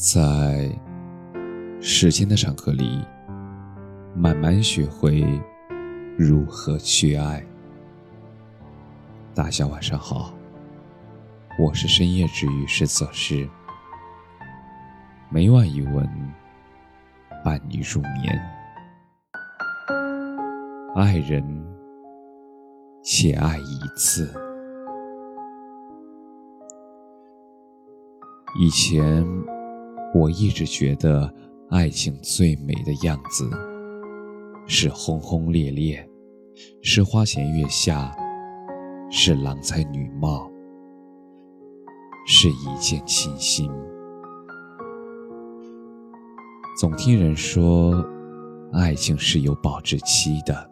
在时间的长河里，慢慢学会如何去爱。大家晚上好，我是深夜治愈师泽师，每晚一文伴你入眠。爱人，且爱一次。以前。我一直觉得，爱情最美的样子是轰轰烈烈，是花前月下，是郎才女貌，是一见倾心。总听人说，爱情是有保质期的，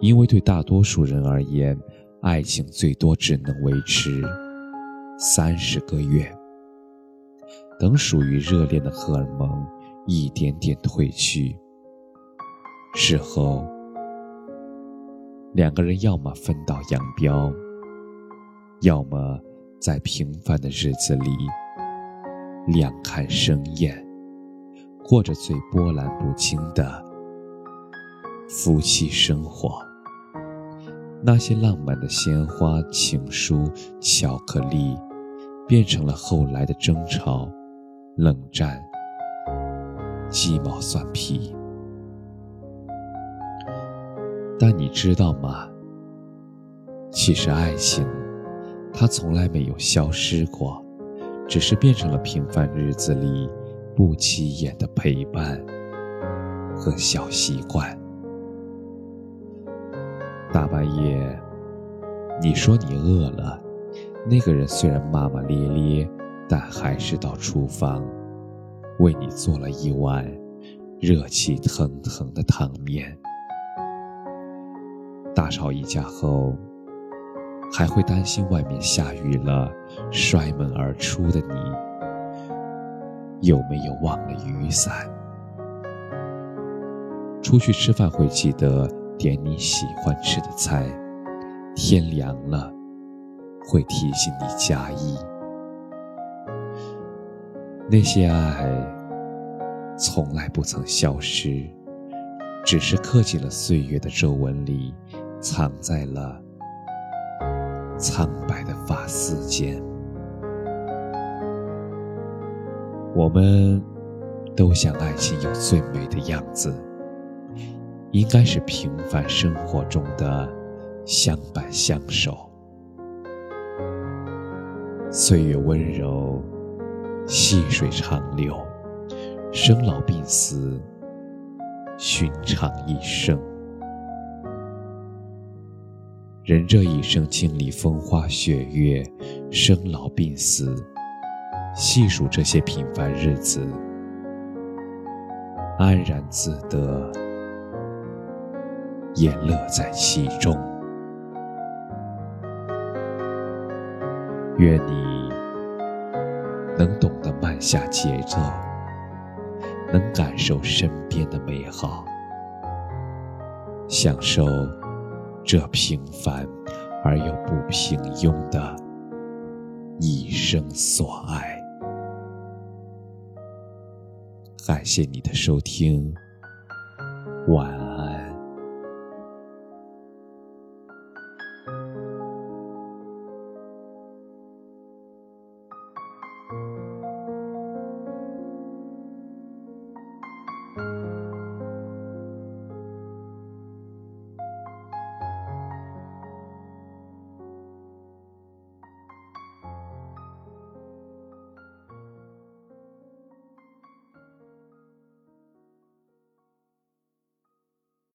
因为对大多数人而言，爱情最多只能维持三十个月。等属于热恋的荷尔蒙一点点褪去，事后两个人要么分道扬镳，要么在平凡的日子里两看生厌，过着最波澜不惊的夫妻生活。那些浪漫的鲜花、情书、巧克力，变成了后来的争吵。冷战，鸡毛蒜皮。但你知道吗？其实爱情，它从来没有消失过，只是变成了平凡日子里不起眼的陪伴和小习惯。大半夜，你说你饿了，那个人虽然骂骂咧咧。但还是到厨房，为你做了一碗热气腾腾的汤面。大吵一架后，还会担心外面下雨了，摔门而出的你，有没有忘了雨伞？出去吃饭会记得点你喜欢吃的菜，天凉了会提醒你加衣。那些爱从来不曾消失，只是刻进了岁月的皱纹里，藏在了苍白的发丝间。我们都想爱情有最美的样子，应该是平凡生活中的相伴相守，岁月温柔。细水长流，生老病死，寻常一生。人这一生经历风花雪月，生老病死，细数这些平凡日子，安然自得，也乐在其中。愿你。能下节奏，能感受身边的美好，享受这平凡而又不平庸的一生所爱。感谢你的收听，晚安。